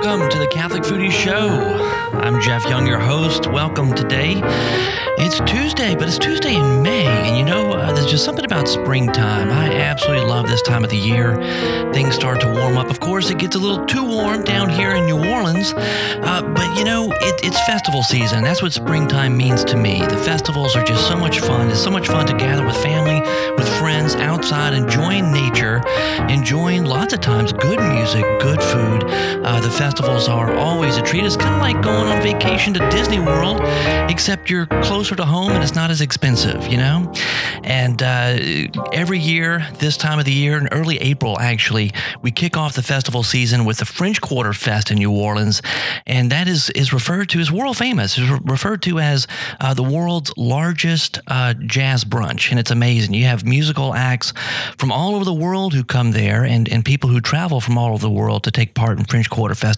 welcome to the Catholic Foodie Show. I'm Jeff Young, your host. Welcome today. It's Tuesday, but it's Tuesday in May, and you know, uh, there's just something about springtime. I absolutely love this time of the year. Things start to warm up. Of course, it gets a little too warm down here in New Orleans, uh, but you know, it, it's festival season. That's what springtime means to me. The festivals are just so much fun. It's so much fun to gather with family, with friends outside, enjoying nature, enjoying lots of times good music, good food. Uh, the festivals are always a treat. It's kind of like going on vacation to Disney World, except you're closer to home and it's not as expensive, you know? And uh, every year, this time of the year, in early April, actually, we kick off the festival season with the French Quarter Fest in New Orleans. And that is, is referred to as world famous, is re- referred to as uh, the world's largest uh, jazz brunch. And it's amazing. You have musical acts from all over the world who come there and, and people who travel from all over the world to take part in French Quarter Festival.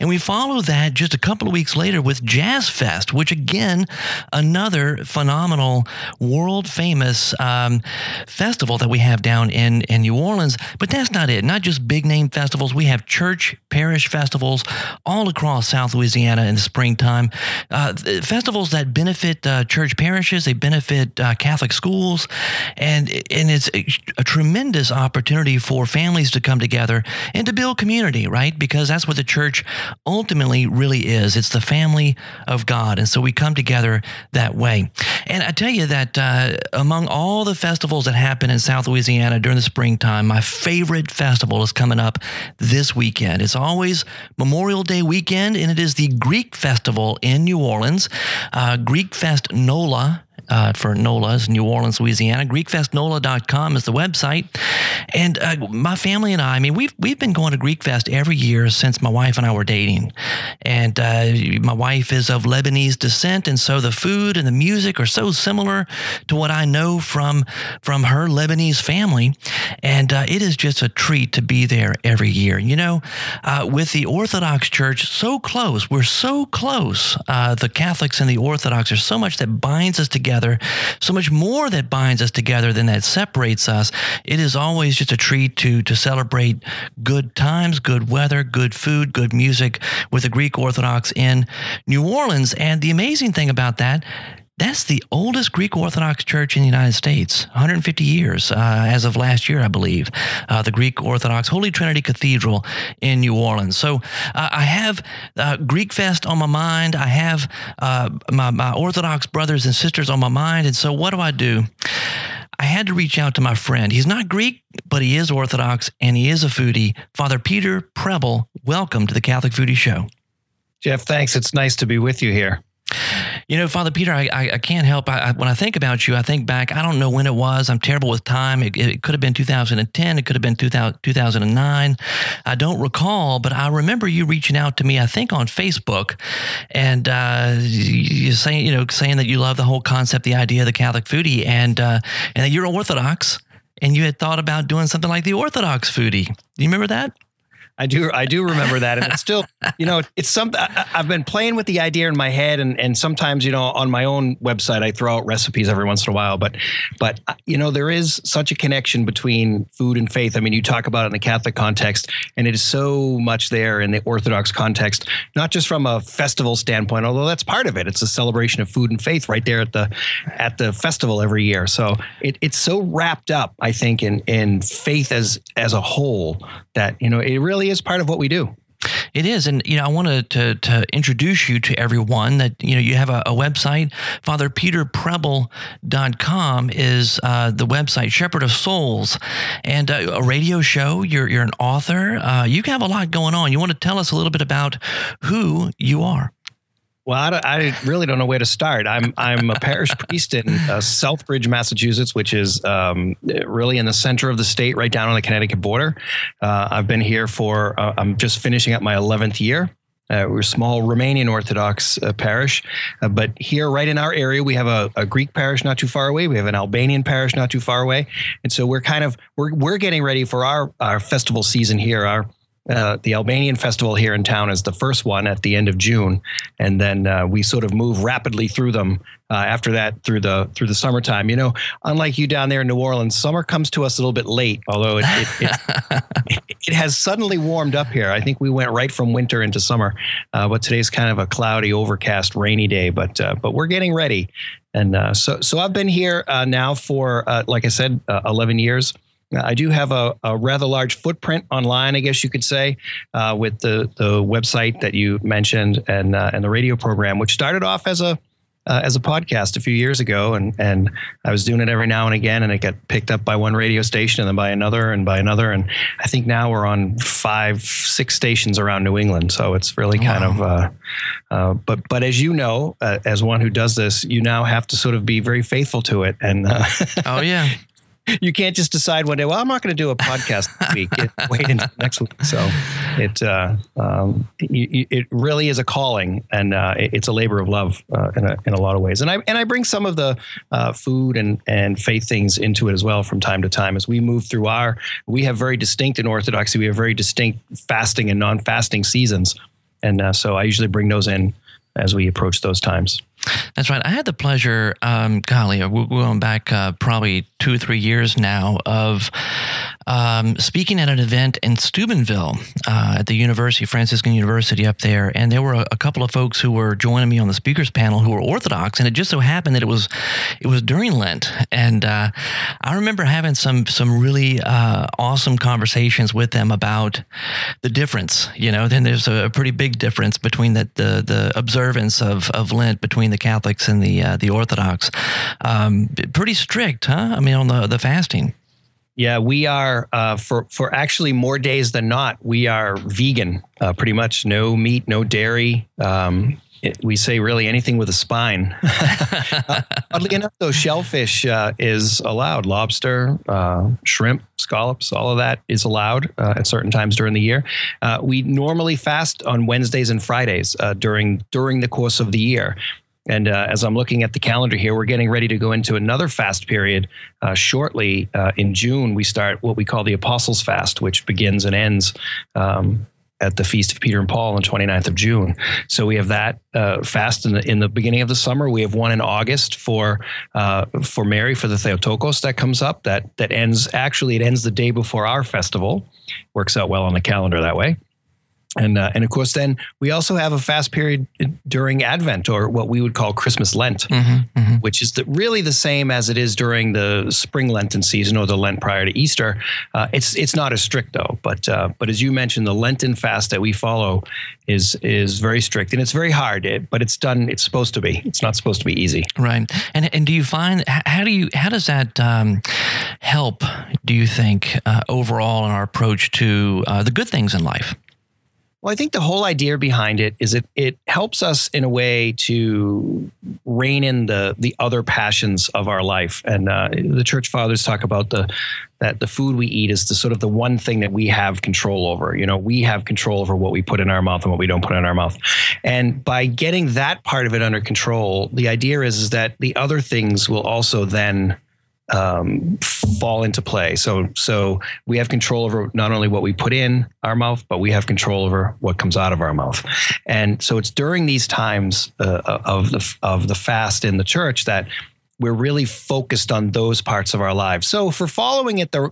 And we follow that just a couple of weeks later with Jazz Fest, which again, another phenomenal, world famous um, festival that we have down in, in New Orleans. But that's not it. Not just big name festivals. We have church, parish festivals all across South Louisiana in the springtime. Uh, festivals that benefit uh, church parishes, they benefit uh, Catholic schools, and and it's a, a tremendous opportunity for families to come together and to build community, right? Because that's what the church ultimately really is. It's the family of God, and so we come together that way. And I tell you that uh, among all the festivals that happen in South Louisiana during the springtime, my favorite festival is coming up this weekend. It's always Memorial Day weekend, and it is the Greek Festival in New Orleans. Uh, Greek Fest NOLA uh, for NOLA's, New Orleans, Louisiana. GreekFestNOLA.com is the website. And uh, my family and I, I mean, we've, we've been going to Greek Fest every year since my wife and I were dating. And uh, my wife is of Lebanese descent. And so the food and the music are so similar to what I know from, from her Lebanese family. And uh, it is just a treat to be there every year. You know, uh, with the Orthodox Church so close, we're so close. Uh, the Catholics and the Orthodox, there's so much that binds us together, so much more that binds us together than that separates us. It is always just a treat to to celebrate good times, good weather, good food, good music with the Greek Orthodox in New Orleans. And the amazing thing about that that's the oldest Greek Orthodox church in the United States, 150 years uh, as of last year, I believe. Uh, the Greek Orthodox Holy Trinity Cathedral in New Orleans. So uh, I have uh, Greek Fest on my mind. I have uh, my, my Orthodox brothers and sisters on my mind. And so what do I do? I had to reach out to my friend. He's not Greek, but he is Orthodox and he is a foodie. Father Peter Preble, welcome to the Catholic Foodie Show. Jeff, thanks. It's nice to be with you here. You know, Father Peter, I, I, I can't help. I, I, when I think about you, I think back. I don't know when it was. I'm terrible with time. It, it could have been 2010. It could have been 2000, 2009. I don't recall, but I remember you reaching out to me. I think on Facebook, and uh, you saying, you know, saying that you love the whole concept, the idea of the Catholic foodie, and uh, and that you're Orthodox, and you had thought about doing something like the Orthodox foodie. Do you remember that? I do. I do remember that, and it's still, you know, it's something I, have been playing with the idea in my head, and and sometimes, you know, on my own website, I throw out recipes every once in a while. But, but uh, you know, there is such a connection between food and faith. I mean, you talk about it in the Catholic context, and it is so much there in the Orthodox context, not just from a festival standpoint, although that's part of it. It's a celebration of food and faith right there at the at the festival every year. So it, it's so wrapped up, I think, in in faith as as a whole that you know it really is part of what we do. It is, and you know, I wanted to to introduce you to everyone that you know you have a, a website. FatherPeterPreble.com is uh, the website, Shepherd of Souls, and uh, a radio show. You're you're an author. Uh, you have a lot going on. You want to tell us a little bit about who you are? Well, I, I, really don't know where to start. I'm I'm a parish priest in uh, Southbridge, Massachusetts, which is um, really in the center of the state, right down on the Connecticut border. Uh, I've been here for uh, I'm just finishing up my 11th year. Uh, we're a small Romanian Orthodox uh, parish, uh, but here, right in our area, we have a, a, Greek parish not too far away. We have an Albanian parish not too far away, and so we're kind of we're we're getting ready for our our festival season here. Our uh, the Albanian festival here in town is the first one at the end of June, and then uh, we sort of move rapidly through them uh, after that through the through the summertime. You know, unlike you down there in New Orleans, summer comes to us a little bit late, although it it, it, it has suddenly warmed up here. I think we went right from winter into summer, uh, but today's kind of a cloudy, overcast, rainy day. But uh, but we're getting ready, and uh, so so I've been here now for like I said, 11 years. I do have a, a, rather large footprint online, I guess you could say, uh, with the the website that you mentioned and uh, and the radio program, which started off as a uh, as a podcast a few years ago, and and I was doing it every now and again, and it got picked up by one radio station and then by another and by another, and I think now we're on five, six stations around New England. So it's really kind wow. of, uh, uh, but but as you know, uh, as one who does this, you now have to sort of be very faithful to it, and uh, oh yeah, you can't just decide one day. Well, I'm not going to do a podcast this week. It, wait until next week. So it uh, um, it, it really is a calling, and uh, it's a labor of love uh, in, a, in a lot of ways. And I and I bring some of the uh, food and and faith things into it as well from time to time as we move through our. We have very distinct in Orthodoxy. We have very distinct fasting and non-fasting seasons, and uh, so I usually bring those in as we approach those times. That's right. I had the pleasure, um, golly, we're going back uh, probably two or three years now, of um, speaking at an event in Steubenville uh, at the University, Franciscan University up there. And there were a, a, couple of folks who were joining me on the speakers panel who were Orthodox. And it just so happened that it was it was during Lent. And uh, I remember having some some really uh, awesome conversations with them about the difference. You know, then there's a, pretty big difference between the, the, the observance of, of Lent between the Catholics and the uh, the Orthodox. Um, pretty strict, huh? I mean, on the, the fasting. Yeah, we are uh, for for actually more days than not. We are vegan, uh, pretty much. No meat, no dairy. Um, it, we say really anything with a spine. uh, oddly enough, though, shellfish uh, is allowed. Lobster, uh, shrimp, scallops, all of that is allowed uh, at certain times during the year. we normally fast on Wednesdays and Fridays during during the course of the year. And uh, as I'm looking at the calendar here, we're getting ready to go into another fast period uh, shortly. Uh, in June, we start what we call the Apostles' Fast, which begins and ends um, at the Feast of Peter and Paul on 29th of June. So we have that uh, fast in the, in the beginning of the summer. We have one in August for uh, for Mary for the Theotokos that comes up. That that ends actually it ends the day before our festival. Works out well on the calendar that way and uh, and of course, then we also have a fast period during Advent, or what we would call Christmas Lent, mm-hmm, mm-hmm. which is the, really the same as it is during the spring Lenten season or the Lent prior to Easter. Uh, it's it's not as strict though, but uh, but as you mentioned, the Lenten fast that we follow is is very strict and it's very hard. It, but it's done. It's supposed to be. It's not supposed to be easy. Right. And and do you find how do you how does that um, help? Do you think uh, overall in our approach to uh, the good things in life? Well, I think the whole idea behind it is it it helps us in a way to rein in the the other passions of our life. And uh, the church fathers talk about the that the food we eat is the sort of the one thing that we have control over. You know, we have control over what we put in our mouth and what we don't put in our mouth. And by getting that part of it under control, the idea is, is that the other things will also then um, fall into play. So so we have control over not only what we put in our mouth, but we have control over what comes out of our mouth. And so it's during these times uh, of the of the fast in the church that we're really focused on those parts of our lives. So for following it, the,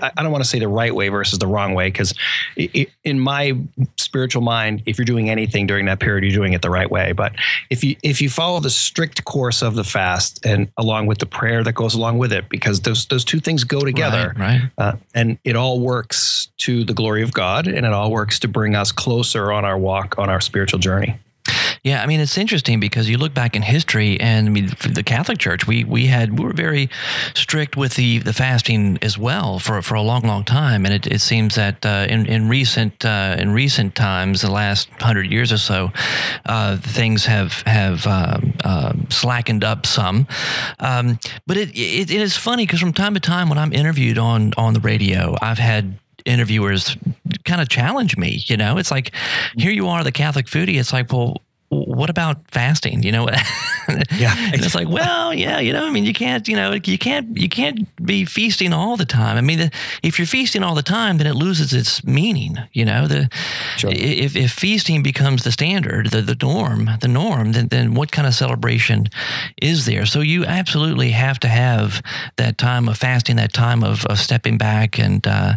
I don't want to say the right way versus the wrong way, because in my spiritual mind, if you're doing anything during that period, you're doing it the right way. But if you if you follow the strict course of the fast and along with the prayer that goes along with it, because those those two things go together, right? right. Uh, and it all works to the glory of God, and it all works to bring us closer on our walk on our spiritual journey. Yeah, I mean it's interesting because you look back in history, and I mean the Catholic Church, we we had we were very strict with the the fasting as well for for a long long time, and it, it seems that uh, in in recent uh, in recent times, the last hundred years or so, uh, things have have um, um, slackened up some. Um, but it, it, it is funny because from time to time when I'm interviewed on on the radio, I've had interviewers kind of challenge me. You know, it's like here you are, the Catholic foodie. It's like, well, what about fasting? You know, yeah, and it's like, well, yeah, you know, I mean, you can't, you know, you can't, you can't be feasting all the time. I mean, the, if you're feasting all the time, then it loses its meaning. You know, the sure. if if feasting becomes the standard, the the norm, the norm, then then what kind of celebration is there? So you absolutely have to have that time of fasting, that time of, of stepping back, and, uh,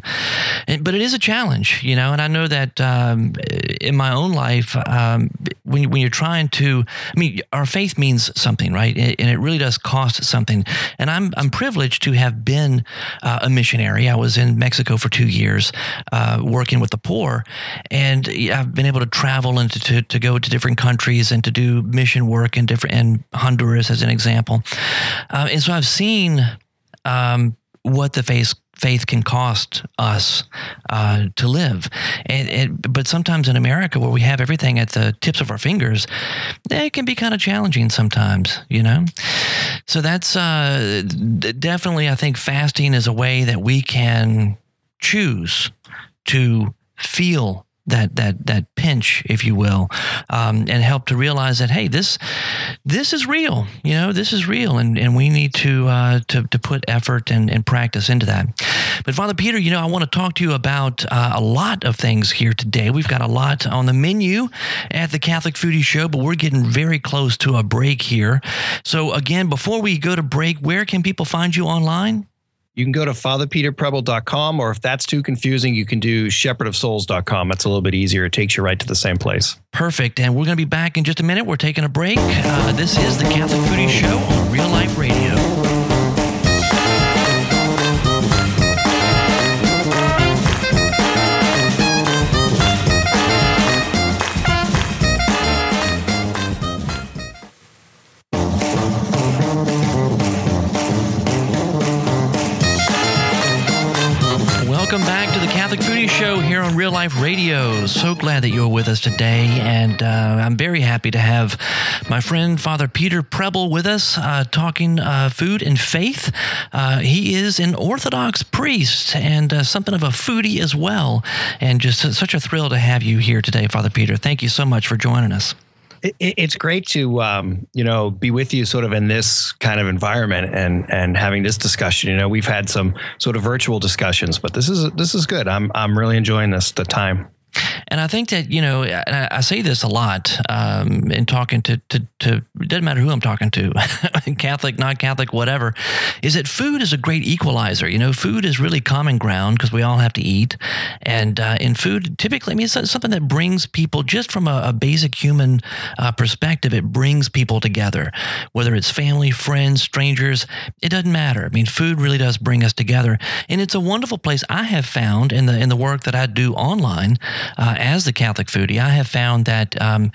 and but it is a challenge, you know, and I know that um, in my own life, um, when when you're trying to, I mean, our faith means something, right? And it really does cost something. And I'm I'm privileged to have been uh, a missionary. I was in Mexico for two years, uh, working with the poor, and I've been able to travel and to, to, to go to different countries and to do mission work in different in Honduras as an example. Uh, and so I've seen um, what the faith faith can cost us uh, to live. And, and, but sometimes in America, where we have everything at the tips of our fingers, it can be kind of challenging sometimes, you know? So that's uh, definitely, I think, fasting is a way that we can choose to feel that that that pinch, if you will, um, and help to realize that hey, this this is real. You know, this is real, and, and we need to uh, to to put effort and, and practice into that. But Father Peter, you know, I want to talk to you about uh, a lot of things here today. We've got a lot on the menu at the Catholic Foodie Show, but we're getting very close to a break here. So again, before we go to break, where can people find you online? You can go to fatherpeterpreble.com, or if that's too confusing, you can do shepherdofsouls.com. That's a little bit easier. It takes you right to the same place. Perfect. And we're going to be back in just a minute. We're taking a break. Uh, this is the Catholic Foodie Show on Real Life Radio. Show here on Real Life Radio. So glad that you're with us today, and uh, I'm very happy to have my friend Father Peter Preble with us, uh, talking uh, food and faith. Uh, he is an Orthodox priest and uh, something of a foodie as well, and just such a thrill to have you here today, Father Peter. Thank you so much for joining us it, it's great to um, you know be with you sort of in this kind of environment and and having this discussion. You know, we've had some sort of virtual discussions, but this is this is good. I'm I'm really enjoying this the time. And I think that, you know, I, I say this a lot um, in talking to, to, to, doesn't matter who I'm talking to, Catholic, non Catholic, whatever, is that food is a great equalizer. You know, food is really common ground because we all have to eat. And uh, in food, typically, I mean, it's something that brings people, just from a, a basic human uh, perspective, it brings people together. Whether it's family, friends, strangers, it doesn't matter. I mean, food really does bring us together. And it's a wonderful place I have found in the, in the work that I do online uh, as the Catholic foodie, I have found that um,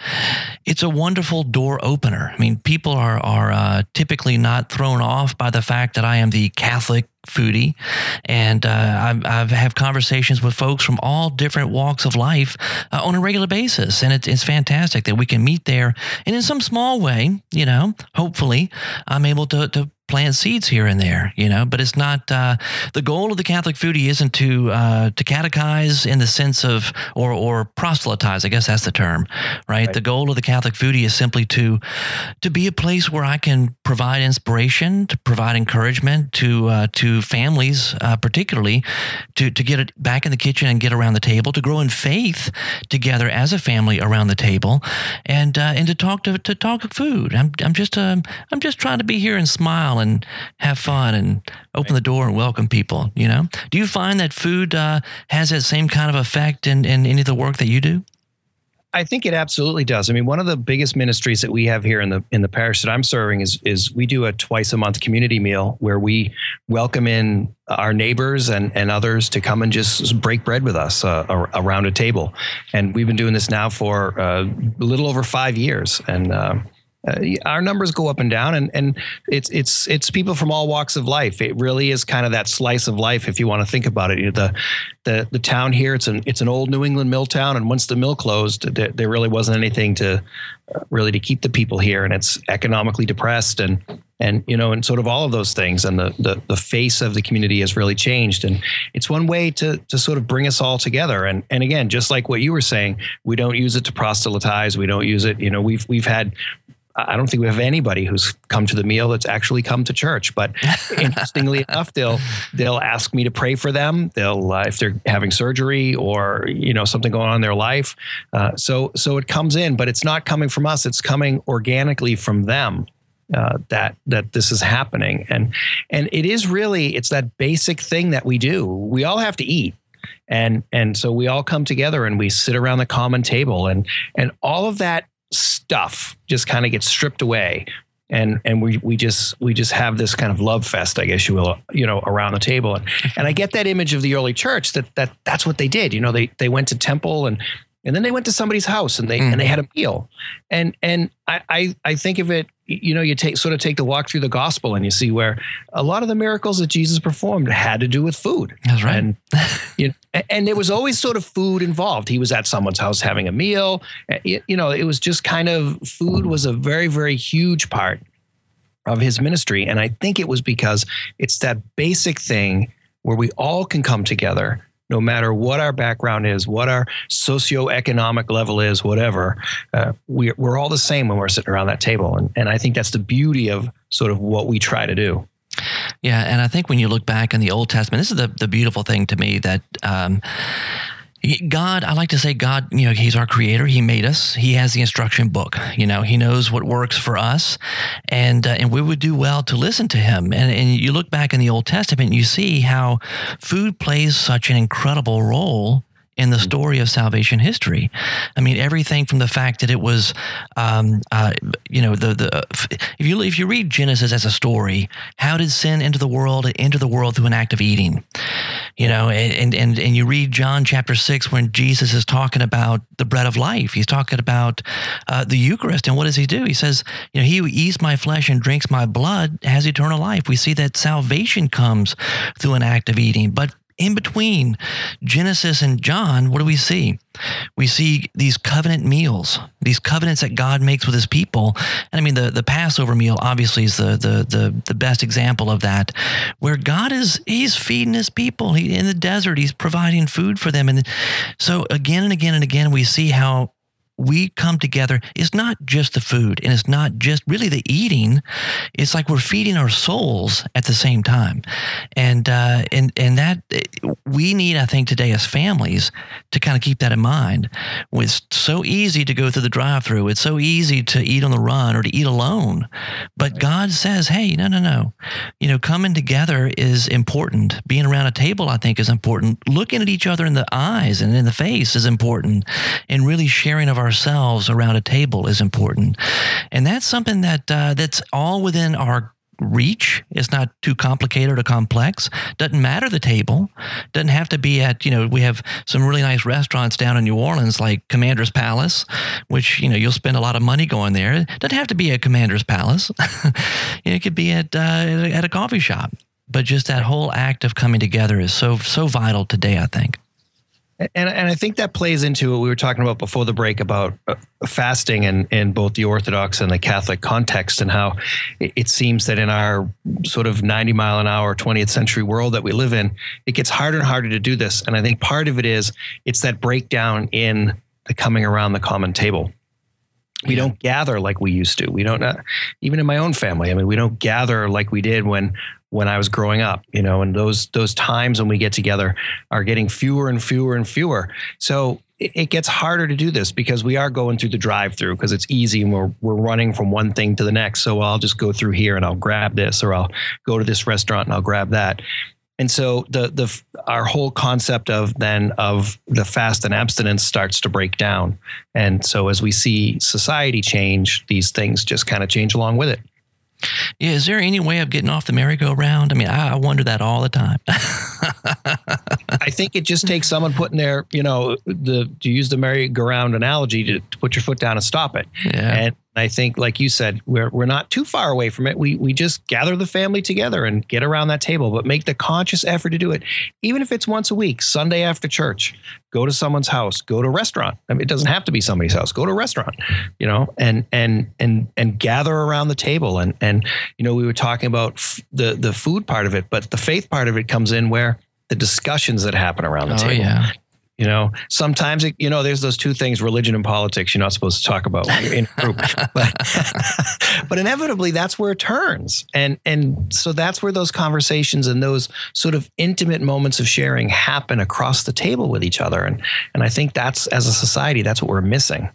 it's a wonderful door opener. I mean, people are are uh, typically not thrown off by the fact that I am the Catholic foodie, and uh, I, I have conversations with folks from all different walks of life uh, on a regular basis, and it, it's fantastic that we can meet there, and in some small way, you know, hopefully, I'm able to to plant seeds here and there, you know. But it's not uh, the goal of the Catholic foodie isn't to uh, to catechize in the sense of or or proselytize. I guess that's the term, right? right? The goal of the Catholic foodie is simply to to be a place where I can provide inspiration, to provide encouragement to uh, to families, uh, particularly to to get it back in the kitchen and get around the table, to grow in faith together as a family around the table, and uh, and to talk to to talk food. I'm I'm just um, I'm just trying to be here and smile and have fun and open the door and welcome people. You know, do you find that food uh, has that same kind of effect in, in any of the work that you do? I think it absolutely does. I mean, one of the biggest ministries that we have here in the in the parish that I'm serving is is we do a twice a month community meal where we welcome in our neighbors and and others to come and just break bread with us uh, around a table. And we've been doing this now for uh, a little over five years, and uh, uh, our numbers go up and down and and it's it's it's people from all walks of life. It really is kind of that slice of life if you want to think about it. You know, the the the town here it's an it's an old new england mill town and once the mill closed there, there really wasn't anything to uh, really to keep the people here and it's economically depressed and and you know and sort of all of those things and the, the the face of the community has really changed and it's one way to to sort of bring us all together and and again just like what you were saying we don't use it to proselytize we don't use it you know we've we've had I don't think we have anybody who's come to the meal that's actually come to church. But interestingly enough, they'll they'll ask me to pray for them. They'll uh, if they're having surgery or you know something going on in their life. Uh, so so it comes in, but it's not coming from us. It's coming organically from them uh, that that this is happening, and and it is really it's that basic thing that we do. We all have to eat, and and so we all come together and we sit around the common table, and and all of that stuff just kind of gets stripped away. And and we we just we just have this kind of love fest, I guess you will, you know, around the table. And and I get that image of the early church that that that's what they did. You know, they they went to temple and and then they went to somebody's house and they mm. and they had a meal and and I, I i think of it you know you take sort of take the walk through the gospel and you see where a lot of the miracles that jesus performed had to do with food. That's right. And you know, and there was always sort of food involved. He was at someone's house having a meal. You know it was just kind of food was a very very huge part of his ministry. And i think it was because it's that basic thing where we all can come together no matter what our background is, what our socioeconomic level is, whatever, uh, we, we're all the same when we're sitting around that table. And, and I think that's the beauty of sort of what we try to do. Yeah, and I think when you look back in the Old Testament, this is the, the beautiful thing to me that um, God, I like to say God, you know, he's our creator. He made us. He has the instruction book. You know, he knows what works for us. And uh, and we would do well to listen to him. And and you look back in the Old Testament, you see how food plays such an incredible role in the story of salvation history. I mean, everything from the fact that it was, um, uh, you know, the the if you if you read Genesis as a story, how did sin enter the world? It entered the world through an act of eating. You know, and and and you read John chapter six when Jesus is talking about the bread of life. He's talking about uh, the Eucharist, and what does he do? He says, you know, he who eats my flesh and drinks my blood has eternal life. We see that salvation comes through an act of eating, but in between Genesis and John, what do we see? We see these covenant meals, these covenants that God makes with his people. And I mean, the, the Passover meal obviously is the, the, the, the best example of that, where God is, he's feeding his people he, in the desert. He's providing food for them. And so again and again and again, we see how we come together it's not just the food and it's not just really the eating it's like we're feeding our souls at the same time. And uh, and and that we need i think today as families to kind of keep that in mind. It's so easy to go through the drive-through it's so easy to eat on the run or to eat alone. But god says hey no no no. You know coming together is important. Being around a table i think is important. Looking at each other in the eyes and in the face is important. And really sharing of our ourselves around a table is important, and that's something that uh, that's all within our reach. It's not too complicated or complex. Doesn't matter the table. Doesn't have to be at, you know, we have some really nice restaurants down in New Orleans like Commander's Palace, which, you know, you'll spend a lot of money going there. Doesn't have to be at Commander's Palace. it could be at, uh, at a coffee shop. But just that whole act of coming together is so, so vital today, I think. And, and I think that plays into what we were talking about before the break about uh, fasting and in, in both the Orthodox and the Catholic context, and how it, it seems that in our sort of 90 mile an hour 20th century world that we live in, it gets harder and harder to do this. And I think part of it is it's that breakdown in the coming around the common table. We yeah. don't gather like we used to. We don't, uh, even in my own family. I mean, we don't gather like we did when when I was growing up, you know, and those those times when we get together are getting fewer and fewer and fewer. So it gets harder to do this because we are going through the drive-through because it's easy and we're we're running from one thing to the next. So I'll just go through here and I'll grab this, or I'll go to this restaurant and I'll grab that. And so the the our whole concept of then of the fast and abstinence starts to break down. And so as we see society change, these things just kind of change along with it. Yeah, is there any way of getting off the merry-go-round? I mean, I, I wonder that all the time. I, think it just takes someone putting their, you know, the to use the merry-go-round analogy to, to put your foot down and stop it. Yeah. And I think, like you said, we're we're not too far away from it. We we just gather the family together and get around that table, but make the conscious effort to do it, even if it's once a week, Sunday after church. Go to someone's house. Go to a restaurant. I mean, it doesn't have to be somebody's house. Go to a restaurant, you know, and and and and gather around the table. And and you know, we were talking about f- the the food part of it, but the faith part of it comes in where the discussions that happen around the oh table. yeah. You know, sometimes it, you know, there's those two things, religion and politics, you're not supposed to talk about when you're in a group. but, but inevitably that's where it turns. And and so that's where those conversations and those sort of intimate moments of sharing happen across the table with each other. And and I think that's as a society, that's what we're missing.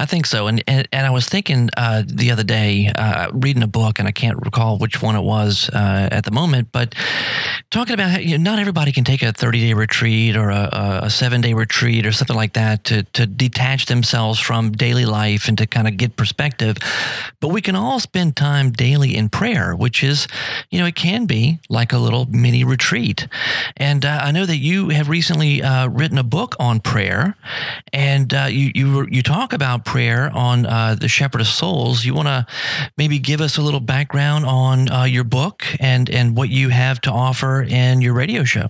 I think so. And and, and I was thinking uh, the other day, uh, reading a book, and I can't recall which one it was uh, at the moment, but talking about how you know, not everybody can take a 30 day retreat or a, a seven day retreat or something like that to, to detach themselves from daily life and to kind of get perspective. But we can all spend time daily in prayer, which is, you know, it can be like a little mini retreat. And uh, I know that you have recently uh, written a book on prayer, and uh, you you you talk about prayer on uh, the Shepherd of Souls. You want to maybe give us a little background on uh, your book and and what you have to offer in your radio show.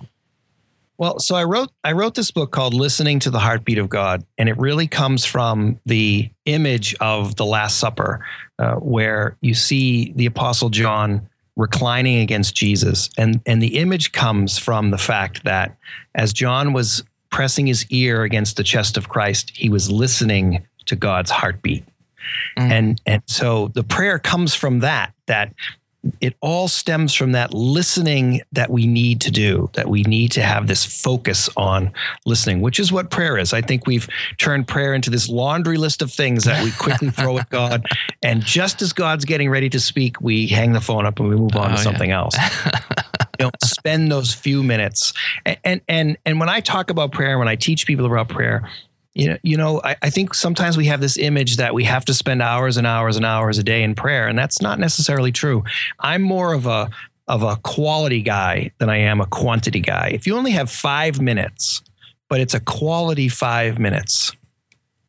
Well, so I wrote I wrote this book called Listening to the Heartbeat of God, and it really comes from the image of the Last Supper, uh, where you see the Apostle John reclining against Jesus, and and the image comes from the fact that as John was pressing his ear against the chest of Christ, he was listening to God's heartbeat. Mm. And and so the prayer comes from that that it all stems from that listening that we need to do, that we need to have this focus on listening, which is what prayer is. I think we've turned prayer into this laundry list of things that we quickly throw at God. And just as God's getting ready to speak, we hang the phone up and we move on Oh, to yeah. something else. you know, spend those few minutes. And, and and and when I talk about prayer, when I teach people about prayer, you know, you know, I, I think sometimes we have this image that we have to spend hours and hours and hours a day in prayer, and that's not necessarily true. I'm more of a of a quality guy than I am a quantity guy. If you only have five minutes, but it's a quality five minutes,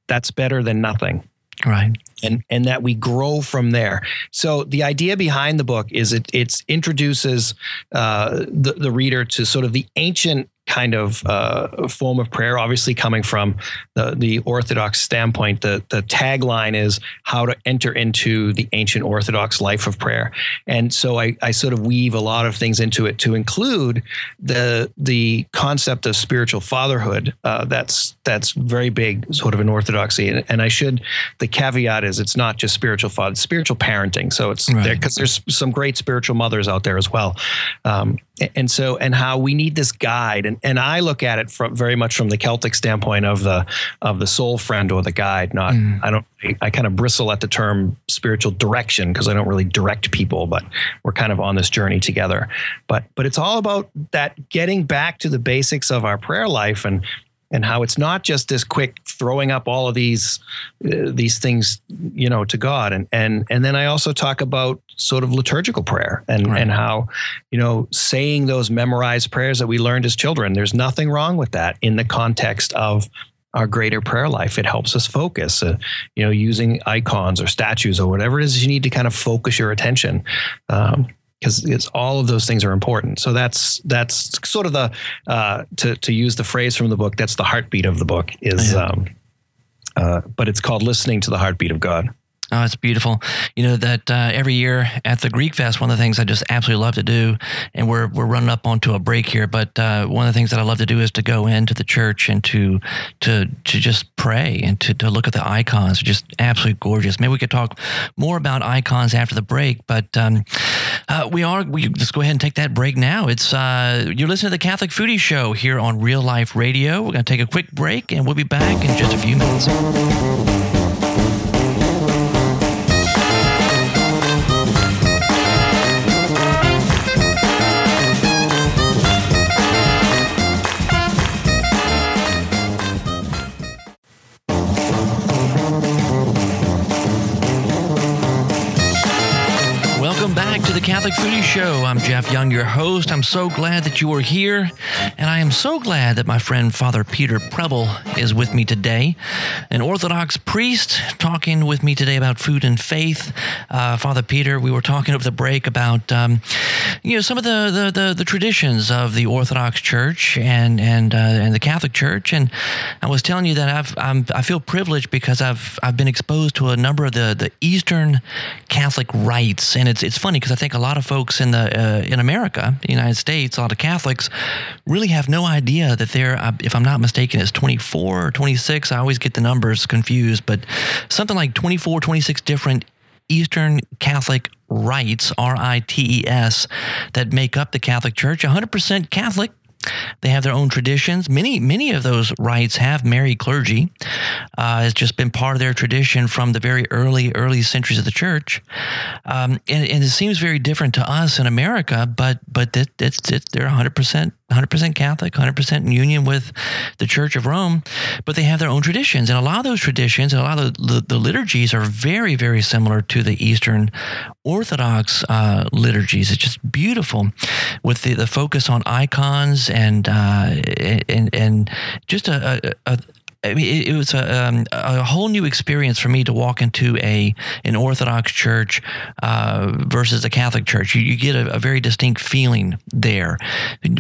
that's better than nothing Right. and and that we grow from there. So the idea behind the book is it it's introduces uh, the the reader to sort of the ancient kind of uh, form of prayer. Obviously, coming from the the Orthodox standpoint, the the tagline is how to enter into the ancient Orthodox life of prayer. And so I I sort of weave a lot of things into it to include the the concept of spiritual fatherhood. Uh, that's that's very big, sort of in Orthodoxy. And, and I should the caveat is it's not just spiritual father, it's spiritual parenting. So it's Right. there because there's some great spiritual mothers out there as well. Um, and so and how we need this guide and, and I look at it from very much from the Celtic standpoint of the of the soul friend or the guide not Mm. I don't I kind of bristle at the term spiritual direction because I don't really direct people but we're kind of on this journey together but but it's all about that getting back to the basics of our prayer life and and how it's not just this quick throwing up all of these uh, these things you know to God. And and and then I also talk about sort of liturgical prayer and Right. and how you know saying those memorized prayers that we learned as children there's nothing wrong with that in the context of our greater prayer life. It helps us focus uh, you know using icons or statues or whatever it is you need to kind of focus your attention. Um, because it's all of those things are important. So that's that's sort of the uh, to to use the phrase from the book. That's the heartbeat of the book. Is Yeah. um, uh, but it's called listening to the heartbeat of God. Oh, it's beautiful. You know that uh, every year at the Greek Fest, one of the things I just absolutely love to do, and we're we're running up onto a break here, but uh, one of the things that I love to do is to go into the church and to to to just pray and to, to look at the icons. Just absolutely gorgeous. Maybe we could talk more about icons after the break, but um, uh, we are we just go ahead and take that break now. It's uh, you're listening to the Catholic Foodie Show here on Real Life Radio. We're going to take a quick break, and we'll be back in just a few minutes. Catholic Foodie Show. I'm Jeff Young, your host. I'm so glad that you are here, and I am so glad that my friend Father Peter Preble is with me today, an Orthodox priest talking with me today about food and faith. Uh, Father Peter, we were talking over the break about um, you know some of the, the, the the traditions of the Orthodox Church and and uh, and the Catholic Church, and I was telling you that I've I'm, I feel privileged because I've I've been exposed to a number of the the Eastern Catholic rites, and it's it's funny because I think a lot of folks in the uh, in America, the United States, a lot of Catholics really have no idea that they're, uh, if I'm not mistaken, it's 24 or 26. I always get the numbers confused, but something like 24, 26 different Eastern Catholic rites, R I T E S, that make up the Catholic Church. 100% Catholic, they have their own traditions. Many, many of those rites have married clergy. Uh, it's just been part of their tradition from the very early, early centuries of the church. Um, and, and, it seems very different to us in America, but but it, it's, it's they're 100 percent 100% Catholic, 100% in union with the Church of Rome, but they have their own traditions. And a lot of those traditions and a lot of the, the liturgies are very, very similar to the Eastern Orthodox uh, liturgies. It's just beautiful with the, the focus on icons and, uh, and, and just a, a, a I mean, it, it was a, um, a whole new experience for me to walk into a an Orthodox church uh, versus a Catholic church. You, you get a, a, very distinct feeling there,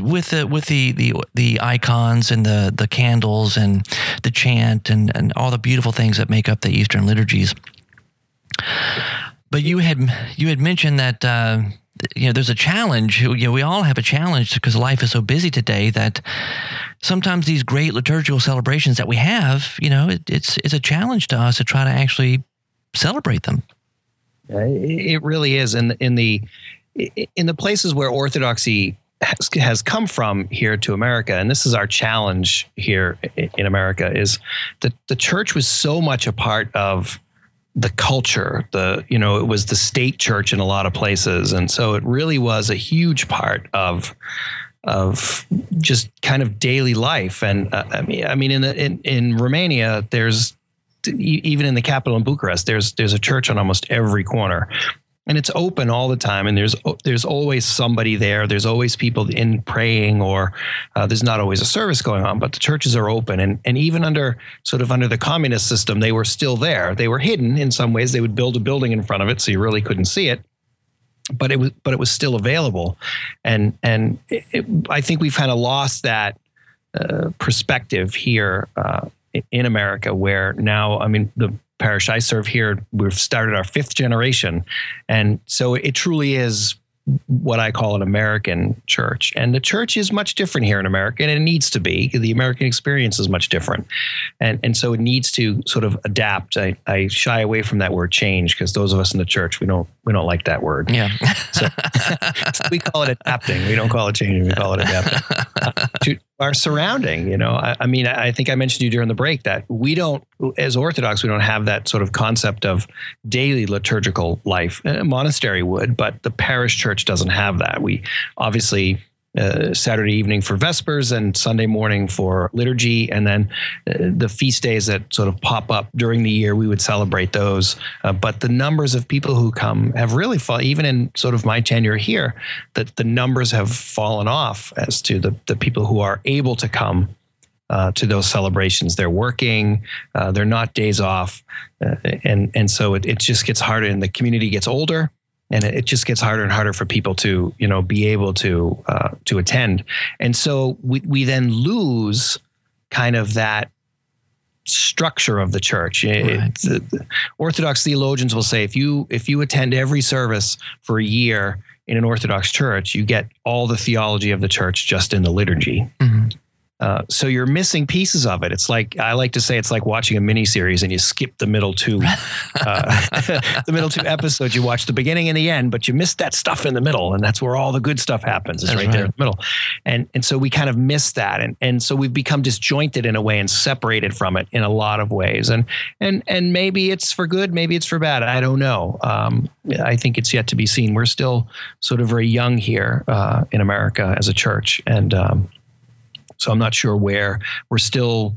with the with the the, the icons and the the candles and the chant and, and all the beautiful things that make up the Eastern liturgies. But you had you had mentioned that. Uh, you know, there's a challenge. You know, we all have a challenge because life is so busy today that sometimes these great liturgical celebrations that we have, you know, it, it's it's a challenge to us to try to actually celebrate them. It really is, in in the in the places where orthodoxy has, has come from here to America, and this is our challenge here in America, is that the church was so much a part of the culture the you know it was the state church in a lot of places. And so it really was a huge part of of just kind of daily life. And uh, i mean i mean in the, in in romania there's even in the capital in bucharest there's there's a church on almost every corner and it's open all the time and there's there's always somebody there. There's always people in praying or uh, there's not always a service going on but the churches are open. And and even under sort of under the communist system they were still there. They were hidden in some ways. They would build a building in front of it so you really couldn't see it. But it was but it was still available. And and it, it, I think we've kind of lost that uh, perspective here uh, in America where now I mean the parish I serve here, we've started our fifth generation. And so it truly is what I call an American church. And the church is much different here in America, and it needs to be. The American experience is much different. And, and so it needs to sort of adapt. I, I shy away from that word change because those of us in the church, we don't we don't like that word. Yeah. so, so we call it adapting. We don't call it changing, we call it adapting. Uh, to our surrounding, you know, I, I mean, I, I think I mentioned to you during the break that we don't, as Orthodox, we don't have that sort of concept of daily liturgical life. A monastery would, but the parish church doesn't have that. We obviously uh, Saturday evening for Vespers and Sunday morning for liturgy. And then uh, the feast days that sort of pop up during the year, we would celebrate those. Uh, but the numbers of people who come have really fallen, even in sort of my tenure here, that the numbers have fallen off as to the, the people who are able to come. Uh, to those celebrations, they're working, uh, they're not days off, and and so it, it just gets harder, and the community gets older, and it just gets harder and harder for people to you know be able to uh, to attend and so we, we then lose kind of that structure of the church right. it, orthodox theologians will say if you if you attend every service for a year in an orthodox church you get all the theology of the church just in the liturgy mm-hmm. Uh, so you're missing pieces of it. It's like I like to say it's like watching a mini series and you skip the middle two, uh, the middle two episodes. You watch the beginning and the end, but you miss that stuff in the middle, and that's where all the good stuff happens. It's right, right, there in the middle, and and so we kind of miss that, and and so we've become disjointed in a way and separated from it in a lot of ways, and and and maybe it's for good, maybe it's for bad. I don't know. Um, I think it's yet to be seen. We're still sort of very young here uh, in America as a church, and um, so I'm not sure where we're still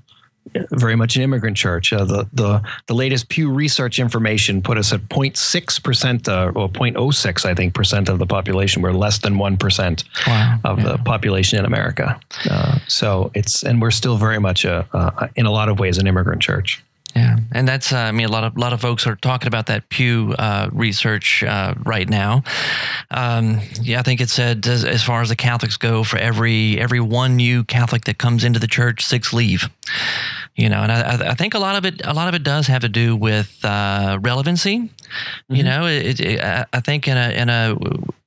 very much an immigrant church. Uh, the the the latest Pew Research information put us at 0.6 percent, uh, or 0.06, I think, percent of the population. We're less than one percent Wow. of Yeah. the population in America. Uh, so it's and we're still very much a, uh, in a lot of ways an immigrant church. Yeah, and that's uh, I mean a lot of lot of folks are talking about that Pew uh, research uh, right now. Um, yeah, I think it said as, as far as the Catholics go, for every every one new Catholic that comes into the church, six leave. You know, and I, I- think a lot of it a lot of it does have to do with uh, relevancy. You know, it, it, I- I think in a in a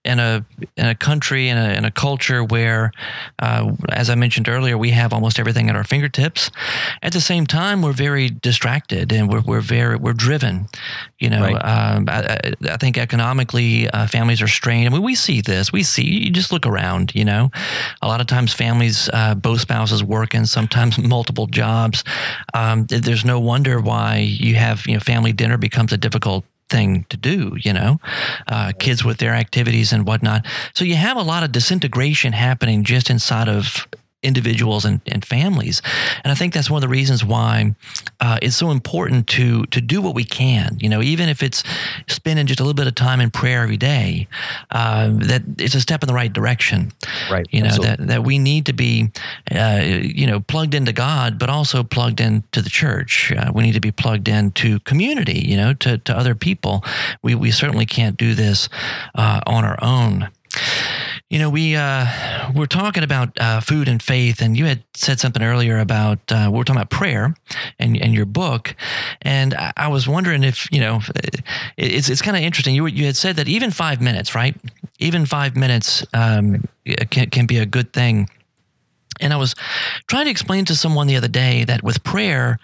in a in a country in a in a culture where, uh, as I mentioned earlier, we have almost everything at our fingertips. At the same time, we're very distracted and we're we're very we're driven. You know, Right. um, I, I think economically, uh, families are strained. I mean, we see this. We see. You just look around. You know, a lot of times families, uh, both spouses working, sometimes multiple jobs. Um, there's no wonder why you have you know family dinner becomes a difficult thing to do, you know, uh, kids with their activities and whatnot. So you have a lot of disintegration happening just inside of individuals and, and families. And I think that's one of the reasons why uh, it's so important to to do what we can, you know, even if it's spending just a little bit of time in prayer every day, uh, that it's a step in the right direction. Right. You know, Absolutely. that, that we need to be, uh, you know, plugged into God, but also plugged into the church. Uh, we need to be plugged into community, you know, to, to other people. We, we certainly can't do this uh, on our own. You know, we uh, we're talking about uh, food and faith, and you had said something earlier about uh, we we're talking about prayer and and your book, and I, was wondering if you know, it, it's it's kind of interesting. You you had said that even five minutes, right? Even five minutes um, can can be a good thing. And I was trying to explain to someone the other day that with prayer,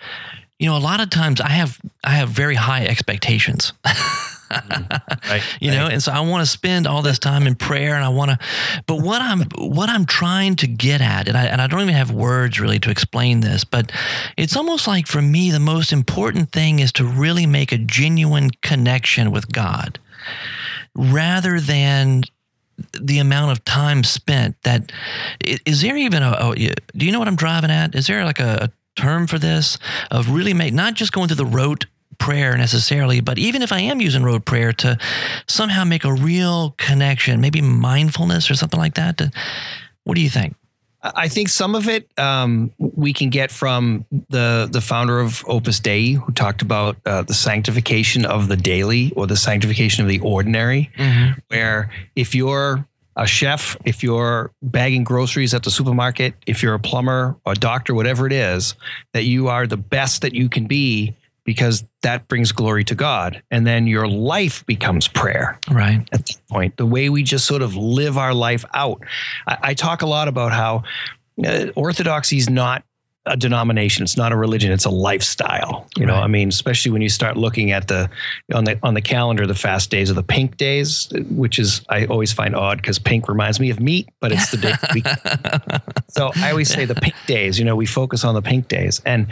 you know, a lot of times I have I have very high expectations. Mm-hmm. Right. you know and so i want to spend all this time in prayer and i want to but what i'm what i'm trying to get at and I, and I don't even have words really to explain this but it's almost like for me the most important thing is to really make a genuine connection with god rather than the amount of time spent that is there even a, a do you know what i'm driving at? Is there like a, a term for this? Of really make not just going through the rote prayer necessarily but even if i am using rote prayer to somehow make a real connection maybe mindfulness or something like that to, what do you think I think some of it um, we can get from the the founder of Opus Dei, who talked about uh, the sanctification of the daily or the sanctification of the ordinary. Where if you're a chef, if you're bagging groceries at the supermarket, if you're a plumber or a doctor, whatever it is, that you are the best that you can be because that brings glory to God, and then your life becomes prayer right at that point. The way we just sort of live our life out. I, I talk a lot about how uh, orthodoxy is not a denomination. It's not a religion. It's a lifestyle. You know, I mean, especially when you start looking at the on the on the calendar, the fast days are the pink days, which is I always find odd because pink reminds me of meat, but it's the day. of so I always say the pink days. You know, we focus on the pink days and.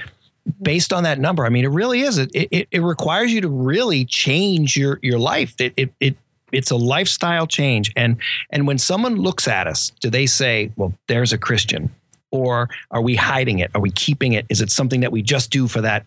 Based on that number, I mean, it really is. It it, it requires you to really change your your life. It, it it it's a lifestyle change. And and when someone looks at us, do they say, "Well, there's a Christian," or are we hiding it? Are we keeping it? Is it something that we just do for that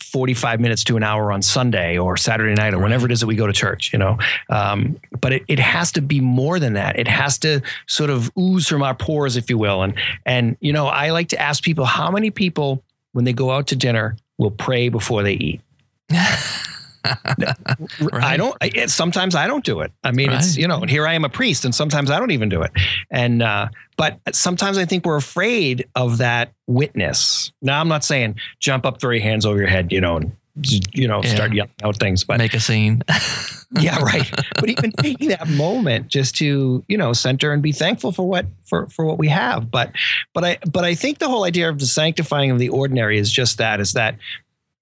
45 minutes to an hour on Sunday or Saturday night or whenever it is that we go to church, you know. Um, but it, it has to be more than that. It has to sort of ooze from our pores, if you will. And and you know, I like to ask people how many people when they go out to dinner will pray before they eat. I don't. It- sometimes I don't do it. I mean, it's you know, and here I am a priest, and sometimes I don't even do it. And uh, but sometimes I think we're afraid of that witness. Now, I'm not saying jump up, throw your hands over your head, you know, and you know, Yeah. start yelling out things. But make a scene yeah, right. But even taking that moment just to you know center and be thankful for what for for what we have. But but I but I think the whole idea of the sanctifying of the ordinary is just that is that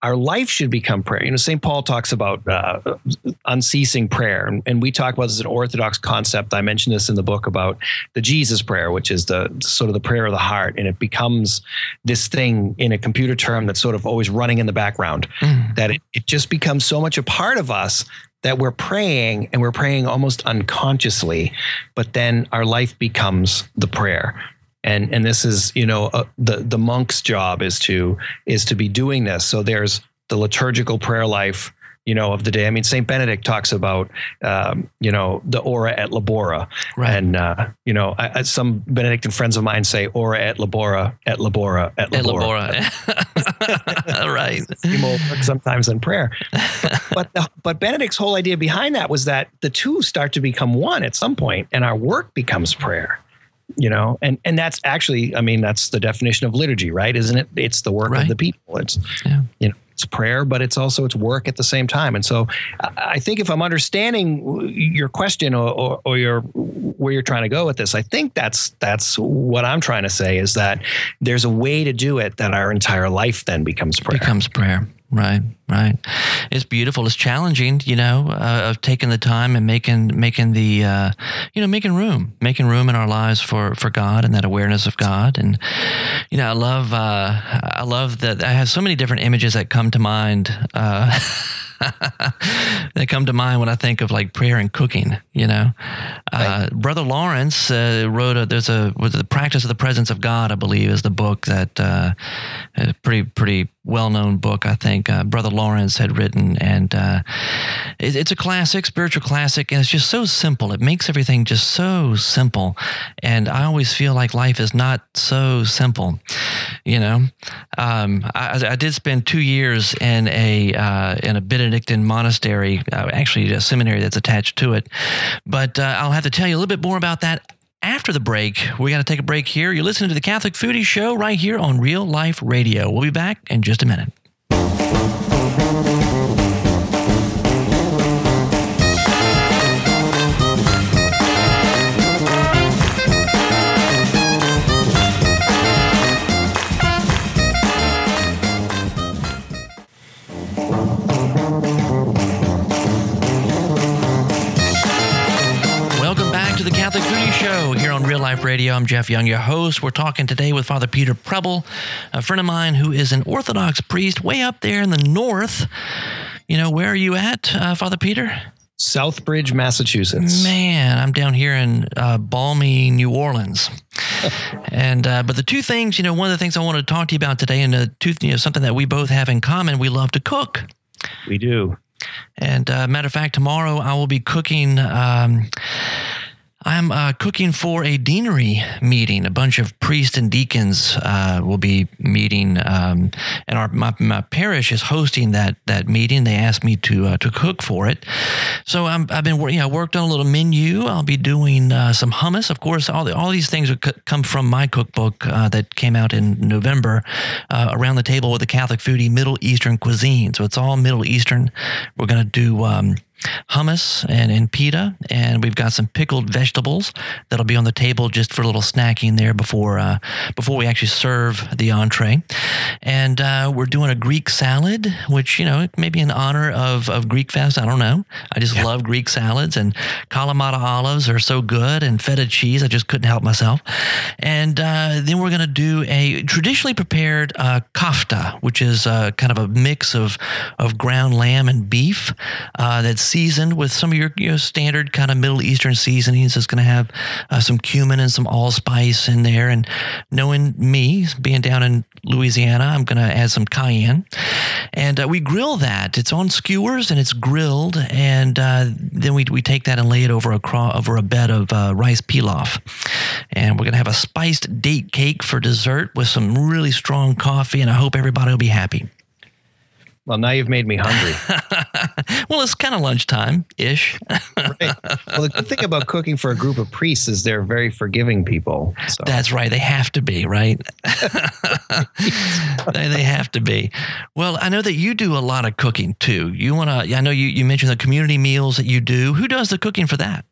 our life should become prayer. You know, St. Paul talks about uh, unceasing prayer, and, and we talk about this as an Orthodox concept. I mentioned this in the book about the Jesus prayer, which is the sort of the prayer of the heart, and it becomes this thing in a computer term that's sort of always running in the background. Mm. That it, it just becomes so much a part of us that we're praying and we're praying almost unconsciously, but then our life becomes the prayer. And and this is you know uh, the the monk's job is to is to be doing this. So there's the liturgical prayer life you know, of the day. I mean, Saint Benedict talks about, um, you know, the ora et labora, right. and uh, you know, I, some Benedictine friends of mine say ora et labora et labora et labora. Et labora. right. sometimes in prayer, but the, but Benedict's whole idea behind that was that the two start to become one at some point, and our work becomes prayer you know and and that's actually i mean that's the definition of liturgy right isn't it it's the work right. of the people it's yeah. you know it's prayer, but it's also it's work at the same time. And so, I think if I'm understanding your question or, or, or your where you're trying to go with this, I think that's that's what I'm trying to say is that there's a way to do it that our entire life then becomes prayer. Becomes prayer. Right, right. It's beautiful. It's challenging, you know, uh, of taking the time and making making the, uh, you know, making room, making room in our lives for for God and that awareness of God. And you know, I love uh, I love that I have so many different images that come to mind. Uh, that come to mind when I think of like prayer and cooking. You know, uh, Brother Lawrence uh, wrote a there's a was the practice of the presence of God, I believe, is the book that uh, pretty pretty well known book I think uh, Brother Lawrence had written, and uh, it, it's a classic, spiritual classic, and it's just so simple. It makes everything just so simple, and I always feel like life is not so simple. You know, um, I, I, did spend two years in a uh, in a Benedictine monastery, uh, actually a seminary that's attached to it. But uh, I'll have to tell you a little bit more about that after the break. We got to take a break here. You're listening to the Catholic Foodie Show right here on Real Life Radio. We'll be back in just a minute. Life Radio. I'm Jeff Young, your host. We're talking today with Father Peter Preble, a friend of mine who is an Orthodox priest way up there in the north. You know, where are you at, uh, Father Peter? Southbridge, Massachusetts. Man, I'm down here in uh, balmy New Orleans. and uh, but the two things, you know, one of the things I wanted to talk to you about today, and the two, you know, something that we both have in common, we love to cook. We do. And uh, matter of fact, tomorrow I will be cooking. Um, I'm uh, cooking for a deanery meeting. A bunch of priests and deacons uh, will be meeting, um, and our my, my, parish is hosting that that meeting. They asked me to uh, to cook for it, so i have been you know, worked on a little menu. I'll be doing uh, some hummus. Of course, all the, all these things come from my cookbook uh, that came out in November. Uh, around the table with the Catholic foodie Middle Eastern cuisine, so it's all Middle Eastern. We're to do. Um, hummus and, and pita, and we've got some pickled vegetables that'll be on the table just for a little snacking there before uh, before we actually serve the entree. And uh, we're doing a Greek salad, which you know maybe in honor of of Greek Fest. I don't know. I just yeah. love Greek salads, and Kalamata olives are so good, and feta cheese. I just couldn't help myself. And uh, then we're gonna do a traditionally prepared uh, kofta, which is uh, kind of a mix of of ground lamb and beef uh, that's seasoned with some of your you know, standard kind of Middle Eastern seasonings. It's going to have uh, some cumin and some allspice in there. And knowing me, being down in Louisiana, I'm going to add some cayenne. And uh, we grill that. It's on skewers and it's grilled. And uh, then we, we take that and lay it over a, cro- over a bed of uh, rice pilaf. And we're going to have a spiced date cake for dessert with some really strong coffee. And I hope everybody will be happy. Well, now you've made me hungry. well, it's kind of lunchtime ish. right. Well, the good thing about cooking for a group of priests is they're very forgiving people. So. That's right. They have to be, right? they, they have to be. Well, I know that you do a lot of cooking too. You want to, I know you, you mentioned the community meals that you do. Who does the cooking for that?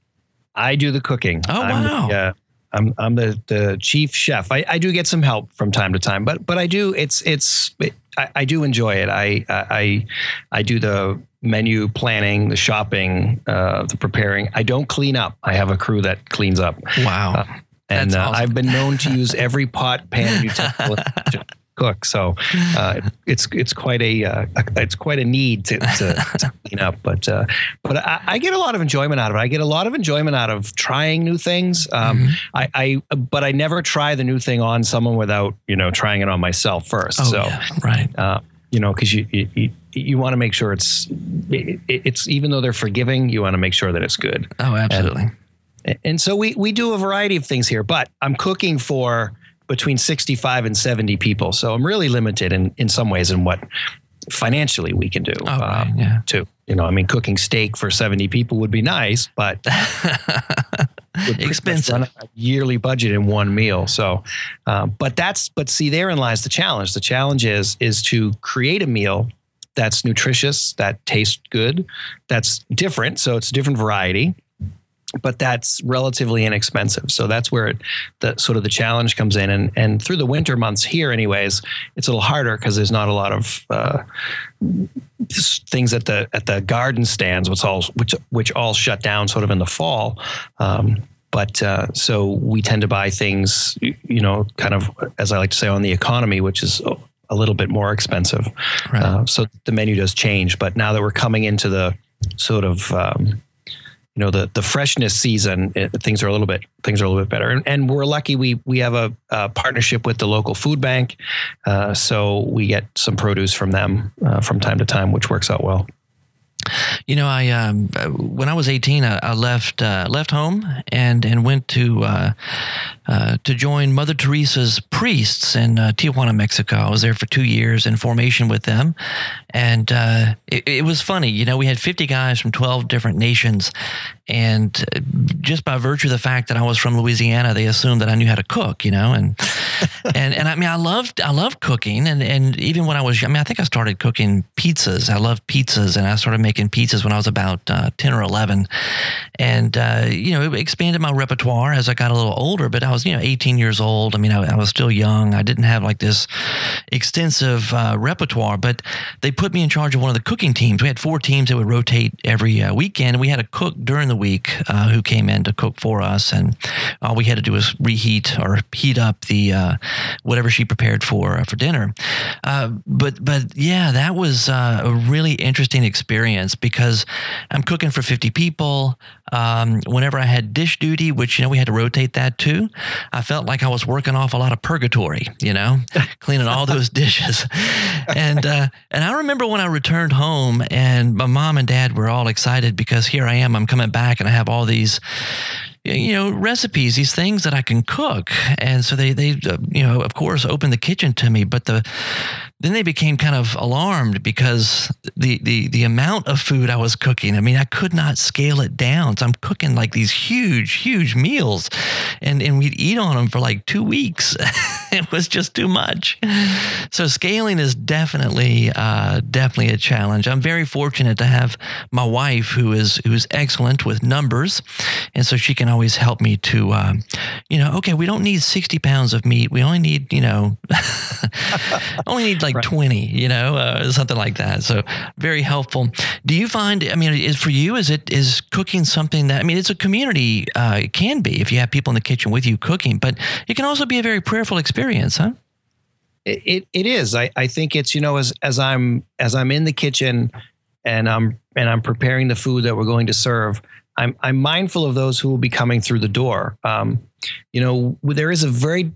I do the cooking. Oh, wow. Yeah. I'm I'm the, the chief chef. I, I do get some help from time to time, but but I do it's it's it, I, I, do enjoy it. I I I do the menu planning, the shopping, uh, the preparing. I don't clean up. I have a crew that cleans up. Wow. Uh, and uh, awesome. I've been known to use every pot, pan, utensil cook. So uh, it's it's quite a, uh, it's quite a need to, to, to clean up. But uh, but I, I, get a lot of enjoyment out of it. I get a lot of enjoyment out of trying new things. Um, mm-hmm. I, I but I never try the new thing on someone without you know trying it on myself first. Oh, so yeah. right. Uh, you know, because you, you, you want to make sure it's it, it's even though they're forgiving, you want to make sure that it's good. Oh, absolutely. And, and so we we do a variety of things here, but I'm cooking for between 65 and 70 people. So I'm really limited in, in some ways in what financially we can do. Oh, right, um, yeah. Too. You know, I mean, cooking steak for 70 people would be nice, but expensive a yearly budget in one meal. So, um, but that's, but see, therein lies the challenge. The challenge is, is to create a meal that's nutritious, that tastes good, that's different. So it's a different variety but that's relatively inexpensive. So that's where it, the sort of the challenge comes in. And and through the winter months here, anyways, it's a little harder because there's not a lot of uh, things at the at the garden stands, which all which which all shut down sort of in the fall. Um, but uh, so we tend to buy things, you know, kind of as I like to say on the economy, which is a little bit more expensive. Right. Uh, so the menu does change. But now that we're coming into the sort of um, you know the the freshness season it, things are a little bit things are a little bit better. And, and we're lucky we we have a, a partnership with the local food bank uh, so we get some produce from them uh, from time to time which works out well you know, I um, when I was 18, I, I left uh, left home and and went to uh, uh, to join Mother Teresa's priests in uh, Tijuana, Mexico. I was there for two years in formation with them, and uh, it, it, was funny. You know, we had 50 guys from 12 different nations, and uh, just by virtue of the fact that I was from Louisiana, they assumed that I knew how to cook. You know, and and and I mean, I loved I loved cooking, and and even when I was, I mean, I think I started cooking pizzas. I loved pizzas, and I started making pizzas when I was about uh, 10 or 11, and uh, you know, it expanded my repertoire as I got a little older. But I was, you know, 18 years old. I mean, I, I was still young. I didn't have like this extensive uh, repertoire, but they put me in charge of one of the cooking teams. We had four teams that would rotate every uh, weekend, we had a cook during the week uh, who came in to cook for us, and all we had to do was reheat or heat up the uh, whatever she prepared for for dinner. But but yeah, that was a really interesting experience because I'm cooking for 50 people. Um, whenever I had dish duty, which you know we had to rotate that too, I felt like I was working off a lot of purgatory. You know, cleaning all those dishes, and uh, and I remember when I returned home and my mom and dad were all excited because here I am, I'm coming back back and I have all these you know recipes these things that i can cook and so they they uh, you know of course opened the kitchen to me but the then they became kind of alarmed because the the the amount of food I was cooking. I mean, I could not scale it down. So I'm cooking like these huge, huge meals, and and we'd eat on them for like two weeks. it was just too much. So scaling is definitely uh, definitely a challenge. I'm very fortunate to have my wife who is who's excellent with numbers, and so she can always help me to, uh, you know, okay, we don't need 60 pounds of meat. We only need, you know, only need like like right. 20, you know, uh, something like that. So very helpful. Do you find, I mean, is for you, is it, is cooking something that, I mean, it's a community, uh, it can be if you have people in the kitchen with you cooking, but it can also be a very prayerful experience, huh? It, it, it is. I, I think it's, you know, as, as I'm, as I'm in the kitchen and I'm, and I'm preparing the food that we're going to serve, I'm, I'm mindful of those who will be coming through the door. Um, you know, there is a very,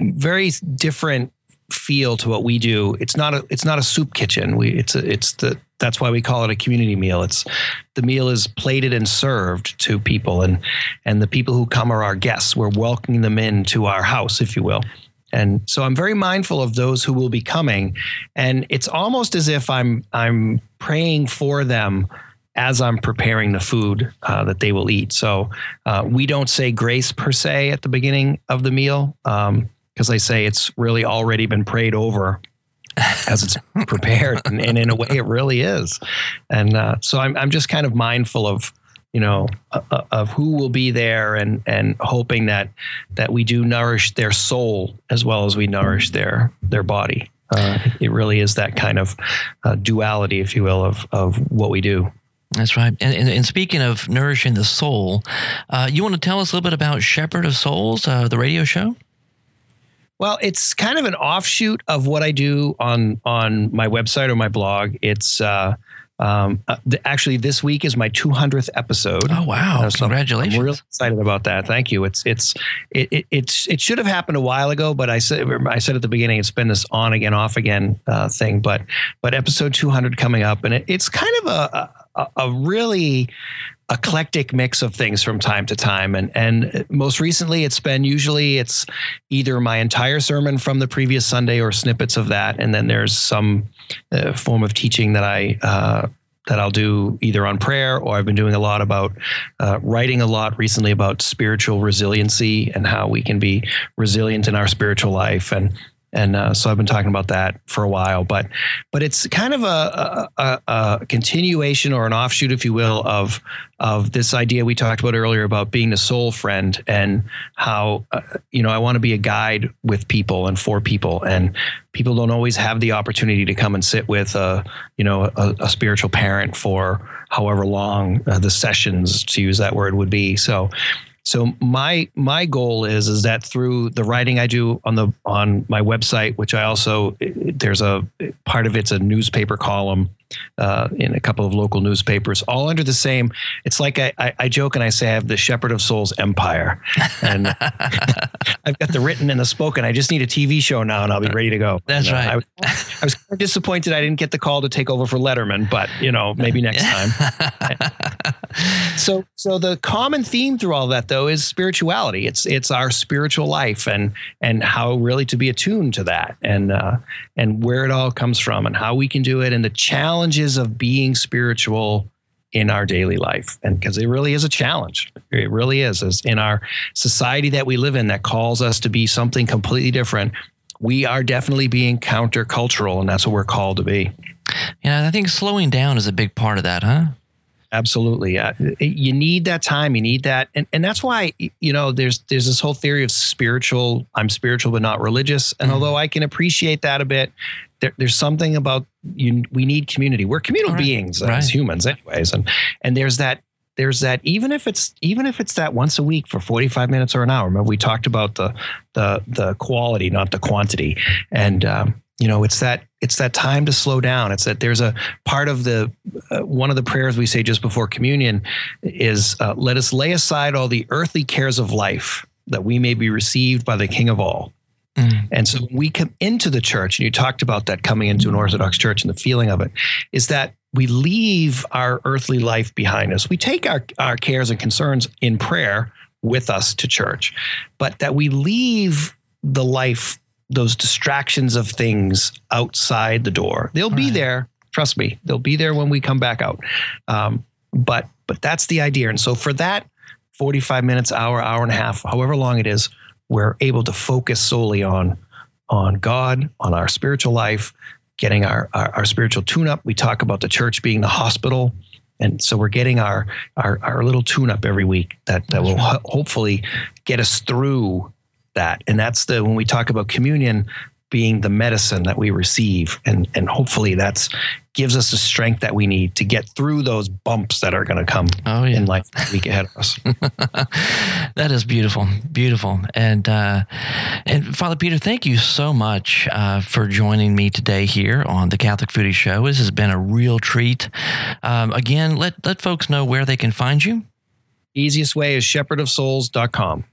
very different feel to what we do. It's not a it's not a soup kitchen. We it's a, it's the that's why we call it a community meal. It's the meal is plated and served to people, and and the people who come are our guests. We're welcoming them into our house, if you will. And so I'm very mindful of those who will be coming, and it's almost as if I'm I'm praying for them as I'm preparing the food uh, that they will eat. So uh, we don't say grace per se at the beginning of the meal. Um, because they say it's really already been prayed over as it's prepared, and, and, in a way, it really is. And uh, so I'm I'm just kind of mindful of you know uh, of who will be there, and and hoping that that we do nourish their soul as well as we nourish their their body. Uh, it really is that kind of uh, duality, if you will, of of what we do. That's right. And, and, and, speaking of nourishing the soul, uh, you want to tell us a little bit about Shepherd of Souls, uh, the radio show? Well, it's kind of an offshoot of what I do on on my website or my blog. It's uh, um, uh, th- actually this week is my 200th episode. Oh wow! Uh, so Congratulations! I'm real excited about that. Thank you. It's it's it, it it's it should have happened a while ago, but I said I said at the beginning it's been this on again off again uh, thing. But but episode 200 coming up, and it, it's kind of a, a, a really eclectic mix of things from time to time. And and most recently it's been usually it's either my entire sermon from the previous sunday or snippets of that. And then there's some uh, form of teaching that i uh, that I'll do either on prayer or I've been doing a lot about uh, writing a lot recently about spiritual resiliency and how we can be resilient in our spiritual life. And and uh, so I've been talking about that for a while, but but it's kind of a, a, a, continuation or an offshoot, if you will, of of this idea we talked about earlier about being the soul friend and how uh, you know I want to be a guide with people and for people, and people don't always have the opportunity to come and sit with a you know a, a spiritual parent for however long uh, the sessions, to use that word, would be. So so my my goal is is that through the writing I do on the on my website, which I also there's a part of it's a newspaper column uh, in a couple of local newspapers, all under the same. It's like I, I, I joke and I say I have the Shepherd of Souls empire, and I've got the written and the spoken. I just need a TV show now, and I'll be ready to go. That's you know, right. I, was, I was disappointed I didn't get the call to take over for Letterman, but you know maybe next time. so so the common theme through all that though is spirituality. It's it's our spiritual life and and how really to be attuned to that and uh, and where it all comes from and how we can do it and the challenges of being spiritual in our daily life. And because it really is a challenge. It really is. Is in our society that we live in that calls us to be something completely different. We are definitely being countercultural and that's what we're called to be. Yeah i think slowing down is a big part of that huh? Absolutely. Uh, you need that time. You need that. And, and that's why you know there's there's this whole theory of spiritual i'm spiritual but not religious. And mm-hmm. although i can appreciate that a bit there, there's something about you we need community. We're communal right. beings right. as humans anyways. And and there's that there's that even if it's even if it's that once a week for 45 minutes or an hour. Remember we talked about the the the quality not the quantity. And um, you know it's that it's that time to slow down. It's that there's a part of the uh, one of the prayers we say just before communion is uh, let us lay aside all the earthly cares of life that we may be received by the king of all mm. and so we come into the church and you talked about that coming into an orthodox church and the feeling of it is that we leave our earthly life behind us we take our, our cares and concerns in prayer with us to church but that we leave the life those distractions of things outside the door. They'll be there. Trust me, they'll be there when we come back out. Um, but but that's the idea. And so for that 45 minutes, hour, hour and a half, however long it is, we're able to focus solely on on God, on our spiritual life, getting our, our, our spiritual tune up. We talk about the church being the hospital. And so we're getting our our, our little tune up every week that, that will ho- hopefully get us through that. And that's the when we talk about communion being the medicine that we receive and and hopefully that's gives us the strength that we need to get through those bumps that are going to come oh, yeah. in life week ahead of us. that is beautiful, beautiful, and uh, and Father Peter, thank you so much uh, for joining me today here on the Catholic Foodie Show. This has been a real treat. Um, again, let let folks know where they can find you. Easiest way is shepherdofsouls.com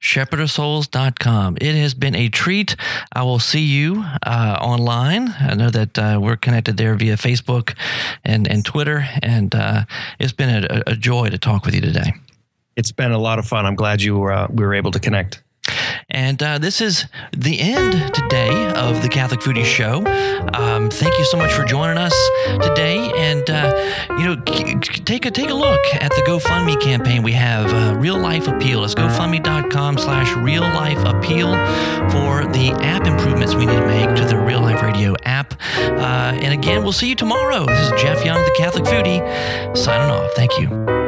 shepherdofsouls.com. It has been a treat. I will see you uh, online. I know that uh, we're connected there via Facebook and, and Twitter, and uh, it's been a, a, joy to talk with you today. It's been a lot of fun. I'm glad you were, uh, we were able to connect. And uh, this is the end today of the Catholic Foodie Show. Um, thank you so much for joining us today. And uh, you know, take a take a look at the GoFundMe campaign we have. Uh, Real Life Appeal. It's GoFundMe.com/slash Real Life Appeal for the app improvements we need to make to the Real Life Radio app. Uh, and again, we'll see you tomorrow. This is Jeff Young, the Catholic Foodie, signing off. Thank you.